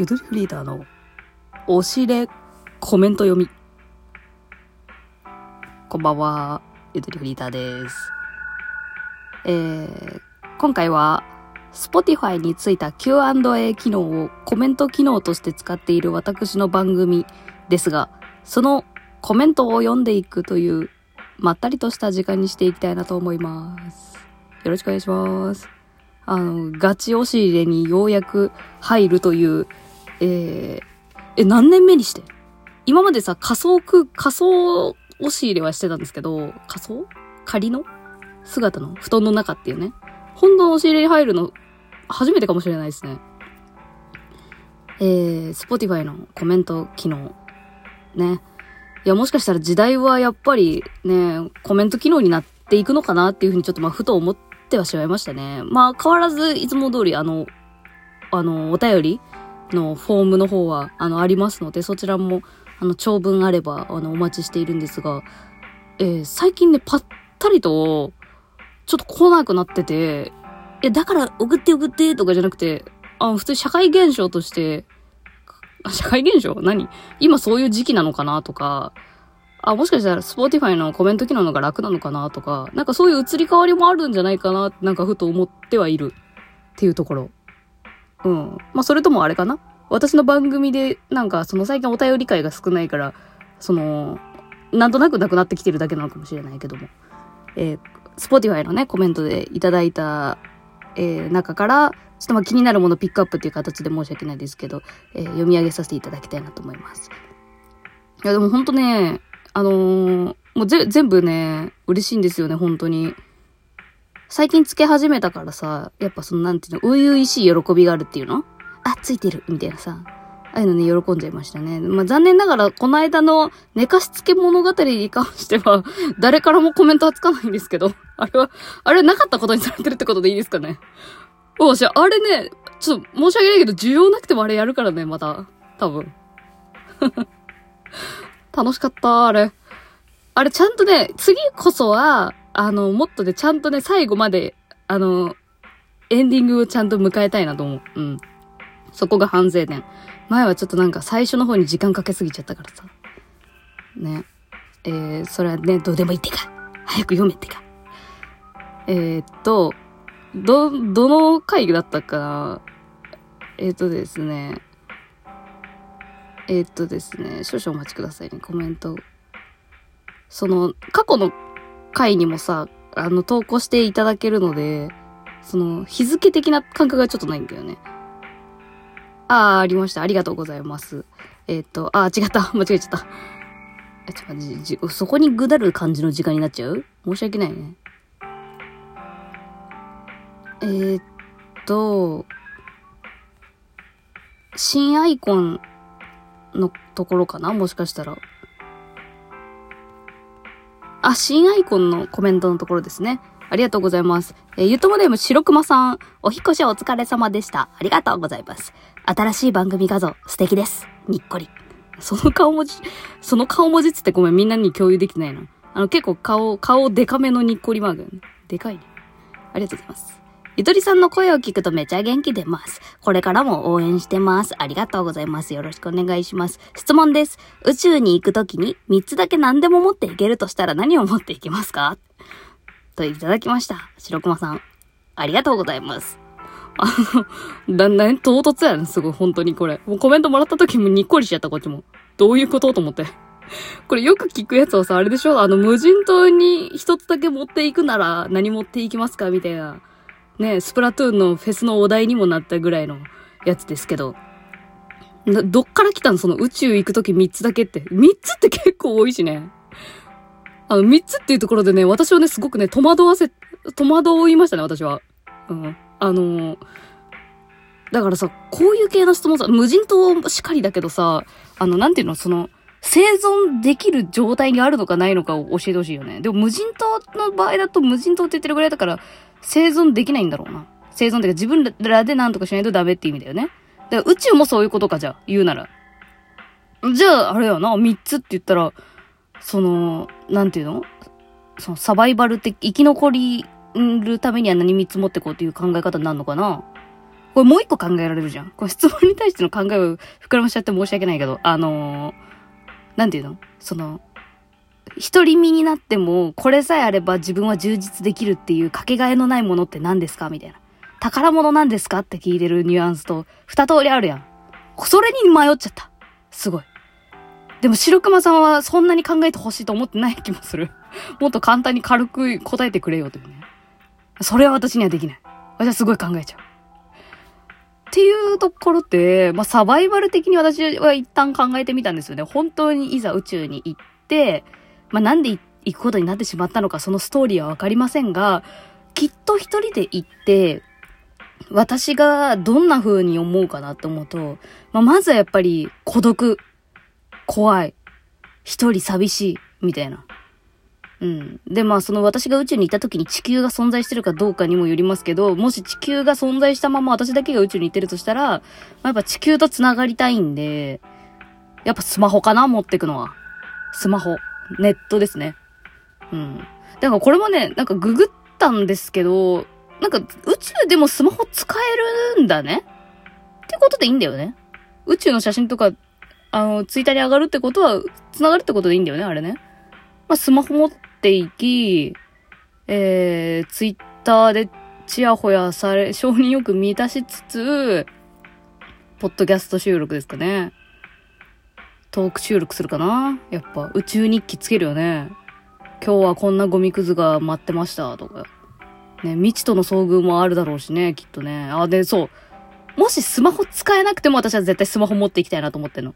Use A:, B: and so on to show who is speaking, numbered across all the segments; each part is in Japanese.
A: ゆとりフリーターのおしれコメント読み。こんばんは、ゆとりフリーターです。えー、今回は、Spotify についた Q&A 機能をコメント機能として使っている私の番組ですが、そのコメントを読んでいくという、まったりとした時間にしていきたいなと思います。よろしくお願いします。あの、ガチ押し入れにようやく入るという、えー、え、何年目にして？今までさ、仮想空、仮想押し入れはしてたんですけど、仮想？仮の？姿の？布団の中っていうね。本当の押し入れに入るの、初めてかもしれないですね。えー、Spotify のコメント機能。ね。いや、もしかしたら時代はやっぱりね、コメント機能になっていくのかなっていうふうにちょっとまあ、ふと思ってはしまいましたね。まあ、変わらず、いつも通り、あの、あの、お便りのフォームの方は、あの、ありますので、そちらも、あの、長文あれば、あの、お待ちしているんですが、えー最近ね、ぱったりと、ちょっと来なくなってて、いや、だから、送って送ってとかじゃなくて、あの普通社会現象として、社会現象？何？今そういう時期なのかな？とか、あ、もしかしたら Spotify のコメント機能のが楽なのかな？とか、なんかそういう移り変わりもあるんじゃないかな？なんかふと思ってはいるっていうところ。うん。まあ、それともあれかな？私の番組で、なんか、その最近お便り会が少ないから、その、なんとなくなくなってきてるだけなのかもしれないけども。えー、Spotify のね、コメントでいただいた、えー、中から、ちょっとまあ気になるものピックアップっていう形で申し訳ないですけど、えー読み上げさせていただきたいなと思います。いや、でもほんとね、あのーもう、全部ね、嬉しいんですよね、本当に。最近つけ始めたからさ、やっぱそのなんていうの、初々しい喜びがあるっていうの？あ、ついてるみたいなさ。ああいうのね、喜んじゃいましたね。まあ、残念ながら、この間の寝かしつけ物語に関しては、誰からもコメントはつかないんですけど、あれは、あれなかったことにされてるってことでいいですかね？おし、あれね、ちょっと申し訳ないけど、需要なくてもあれやるからね、また。多分。楽しかった、あれ。あれちゃんとね、次こそは、あの、もっとね、ちゃんとね、最後まで、あの、エンディングをちゃんと迎えたいなと思う。うん。そこが反省点。前はちょっとなんか最初の方に時間かけすぎちゃったからさ。ね。えー、それはね、どうでもいいってか。早く読めってか。えー、っと、ど、どの回だったかなえー、っとですね。えー、っとですね、少々お待ちくださいね、コメント。その、過去の回にもさ、あの、投稿していただけるので、その、日付的な感覚がちょっとないんだよね。ああ、ありました。ありがとうございます。えーっと、ああ、違った。間違えちゃった。え、ちょっと待ってそこにぐだる感じの時間になっちゃう？申し訳ないね。えーっと、新アイコンのところかな？もしかしたら。あ、新アイコンのコメントのところですね。ありがとうございます。えーゆともネーム白熊さん、お引越しお疲れ様でした。ありがとうございます。新しい番組画像、素敵です。にっこり。その顔文字、その顔文字つってごめん、みんなに共有できてないな。あの、結構顔、顔でかめのにっこりマーク、でかいね。ありがとうございます。ゆとりさんの声を聞くとめちゃ元気出ます。これからも応援してます。ありがとうございます。よろしくお願いします。質問です。宇宙に行くときに3つだけ何でも持っていけるとしたら何を持っていきますか？といただきました。白熊さん。ありがとうございます。あの、だんだん唐突やねすごい、本当にこれ。もうコメントもらった時もにっこりしちゃった、こっちも。どういうことと思って。これよく聞くやつはさ、あれでしょ？あの、無人島に一つだけ持っていくなら何持っていきますか？みたいな。ね、スプラトゥーンのフェスのお題にもなったぐらいのやつですけど。どっから来たの？その宇宙行くとき3つだけって。3つって結構多いしね。あの、3つっていうところでね、私はね、すごくね、戸惑わせ、戸惑いましたね、私は。うん。あのーだからさ、こういう系の質問さ、無人島しかりだけどさ、あの、なんていうの、その、生存できる状態にあるのかないのかを教えてほしいよね。でも無人島の場合だと無人島って言ってるぐらいだから、生存できないんだろうな。生存っていうか自分らで何とかしないとダメって意味だよね。だから宇宙もそういうことか、じゃあ、言うなら。じゃあ、あれやな、三つって言ったら、その、なんていうの？そのサバイバルって生き残りるためには何三つ持ってこうっていう考え方になるのかなこれもう一個考えられるじゃん。これ質問に対しての考えを膨らましちゃって申し訳ないけど、あのー、なんていうの？その、独り身になっても、これさえあれば自分は充実できるっていうかけがえのないものって何ですか？みたいな。宝物なんですか？って聞いてるニュアンスと、二通りあるやん。それに迷っちゃった。すごい。でも白熊さんはそんなに考えてほしいと思ってない気もする。もっと簡単に軽く答えてくれよというね。それは私にはできない。私はすごい考えちゃう。っていうところって、まあ、サバイバル的に私は一旦考えてみたんですよね。本当にいざ宇宙に行って、まあ、なんで行くことになってしまったのか、そのストーリーはわかりませんが、きっと一人で行って、私がどんな風に思うかなって思うと、まあ、まずはやっぱり孤独、怖い、一人寂しい、みたいな。うん。で、まあ、その私が宇宙にいた時に地球が存在してるかどうかにもよりますけど、もし地球が存在したまま私だけが宇宙に行ってるとしたら、まあ、やっぱ地球と繋がりたいんで、やっぱスマホかな持ってくのは。スマホ。ネットですね。うん。だからこれもね、なんかググったんですけど、なんか宇宙でもスマホ使えるんだねってことでいいんだよね。宇宙の写真とか、あの、ツイッターに上がるってことは、繋がるってことでいいんだよね、あれね。まあ、スマホ持っていき、えー、ツイッターでチヤホヤされ、承認よく満たしつつ、ポッドキャスト収録ですかね。トーク収録するかな？やっぱ宇宙日記つけるよね。今日はこんなゴミくずが待ってましたとか。ね、未知との遭遇もあるだろうしね、きっとね。あ、で、そう。もしスマホ使えなくても私は絶対スマホ持っていきたいなと思ってんの。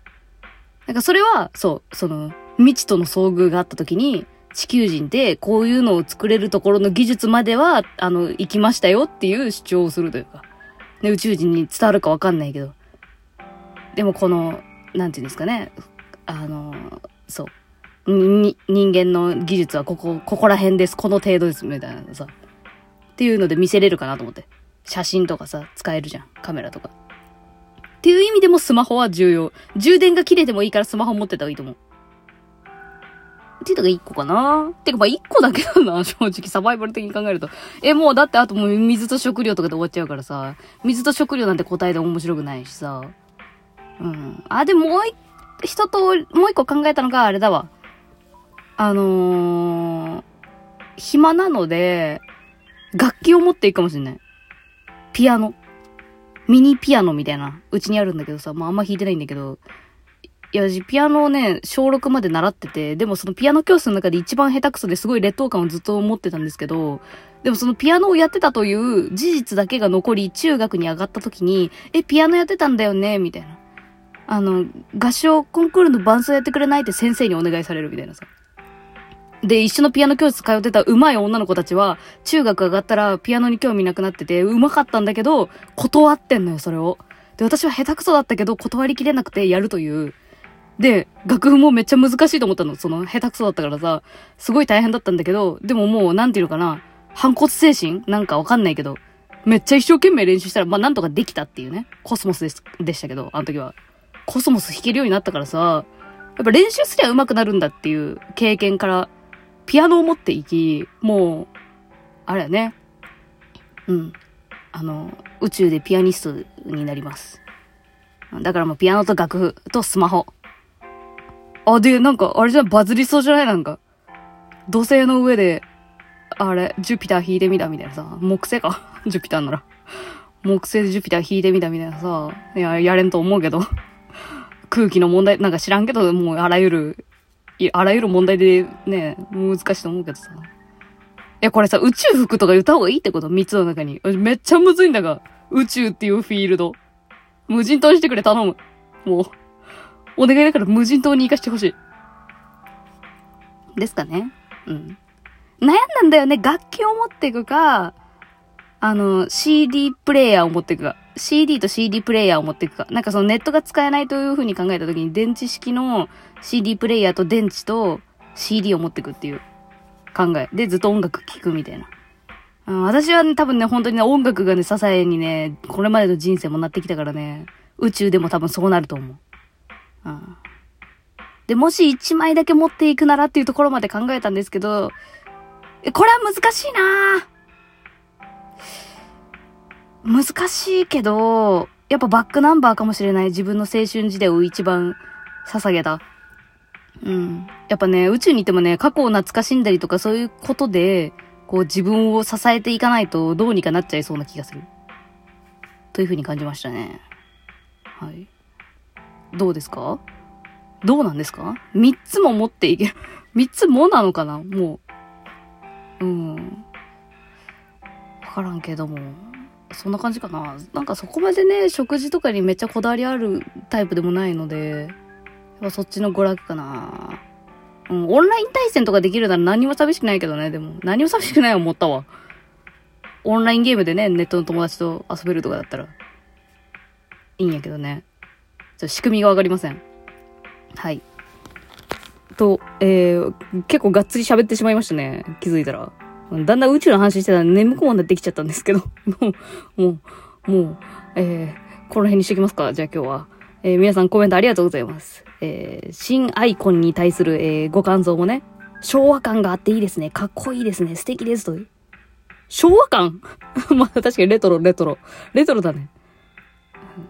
A: なんかそれは、そう、その、未知との遭遇があった時に、地球人でこういうのを作れるところの技術までは、あの、行きましたよっていう主張をするというか。ね、宇宙人に伝わるかわかんないけど。でもこの、なんていうんですかね。あの、そう。に、人間の技術はここ、ここら辺です。この程度です。みたいなさ。っていうので見せれるかなと思って。写真とかさ、使えるじゃん。カメラとか。っていう意味でもスマホは重要。充電が切れてもいいからスマホ持ってた方がいいと思う。っていうのが1個かなてかまあ1個だけだな、正直サバイバル的に考えると。え、もうだってあともう水と食料とかで終わっちゃうからさ、水と食料なんて答えで面白くないしさ。うん。あ、でももう一と、もう一個考えたのがあれだわ。あのー、暇なので、楽器を持っていくかもしんない。ピアノ。ミニピアノみたいな、うちにあるんだけどさ、まああんま弾いてないんだけど、いや、ピアノをね、小6まで習ってて、でもそのピアノ教室の中で一番下手くそですごい劣等感をずっと持ってたんですけど、でもそのピアノをやってたという事実だけが残り中学に上がった時に、え、ピアノやってたんだよねみたいな。あの、合唱コンクールの伴奏やってくれないって先生にお願いされるみたいなさ。で、一緒のピアノ教室通ってた上手い女の子たちは、中学上がったらピアノに興味なくなってて、上手かったんだけど、断ってんのよ、それを。で、私は下手くそだったけど、断りきれなくてやるという、で、楽譜もめっちゃ難しいと思ったの。その、下手くそだったからさ、すごい大変だったんだけど、でももう、なんていうのかな、反骨精神？なんかわかんないけど、めっちゃ一生懸命練習したら、まあ、なんとかできたっていうね。コスモスです、でしたけど、あの時は。コスモス弾けるようになったからさ、やっぱ練習すりゃ上手くなるんだっていう経験から、ピアノを持っていき、もう、あれやね。うん。あの、宇宙でピアニストになります。だからもうピアノと楽譜とスマホ。あ、で、なんか、あれじゃバズりそうじゃない？なんか。土星の上で、あれ、ジュピター引いてみたみたいなさ。木星か？ジュピターなら。木星でジュピター引いてみたみたいなさ。いや、やれんと思うけど。空気の問題、なんか知らんけど、もうあらゆる、あらゆる問題でね、難しいと思うけどさ。いや、これさ、宇宙服とか言った方がいいってこと？三つの中に。めっちゃむずいんだが。宇宙っていうフィールド。無人島にしてくれ、頼む。もう。お願いだから無人島に行かしてほしい。ですかね。うん。悩んだんだよね。楽器を持っていくか、あの、CD プレイヤーを持っていくか。CD と CD プレイヤーを持っていくか。なんかそのネットが使えないという風に考えた時に、電池式の CD プレイヤーと電池と CD を持っていくっていう考え。で、ずっと音楽聴くみたいな。うん、私はね、多分ね、本当にね、音楽がね、支えにね、これまでの人生もなってきたからね、宇宙でも多分そうなると思う。うん。で、もし1枚だけ持っていくならっていうところまで考えたんですけど、これは難しいなぁ難しいけど、やっぱバックナンバーかもしれない。自分の青春時代を一番捧げた。うん。やっぱね、宇宙にいてもね、過去を懐かしんだりとかそういうことで、こう自分を支えていかないとどうにかなっちゃいそうな気がする。というふうに感じましたね。はい。どうですか？どうなんですか？三つも持っていける。三つもなのかな？もう。うん。わからんけども。そんな感じかな。なんかそこまでね、食事とかにめっちゃこだわりあるタイプでもないので、やっぱそっちの娯楽かな。うん、オンライン対戦とかできるなら何も寂しくないけどね、でも。何も寂しくない思ったわ。オンラインゲームでね、ネットの友達と遊べるとかだったら、いいんやけどね。ちょ仕組みがわかりません。はい。と、えー、結構がっつり喋ってしまいましたね。気づいたら。だんだん宇宙の話してたら眠くもなってきちゃったんですけど。もう、もう、もう、えー、この辺にしときますか。じゃあ今日は。えー、皆さんコメントありがとうございます。えー、新アイコンに対する、えー、ご感想もね、昭和感があっていいですね。かっこいいですね。素敵ですと。昭和感？まあ確かにレトロ、レトロ。レトロだね。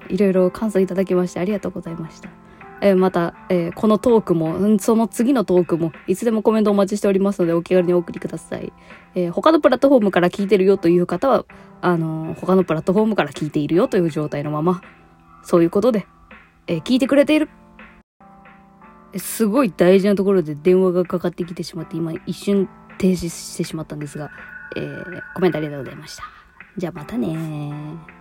A: いろいろ感想いただきましてありがとうございました。えー、また、えー、このトークも、その次のトークも、いつでもコメントお待ちしておりますので、お気軽にお送りください。えー、他のプラットフォームから聞いてるよという方は、あの他のプラットフォームから聞いているよという状態のまま、そういうことで、え聞いてくれている。すごい大事なところで電話がかかってきてしまって、今一瞬停止してしまったんですが、えコメントありがとうございました。じゃあまたね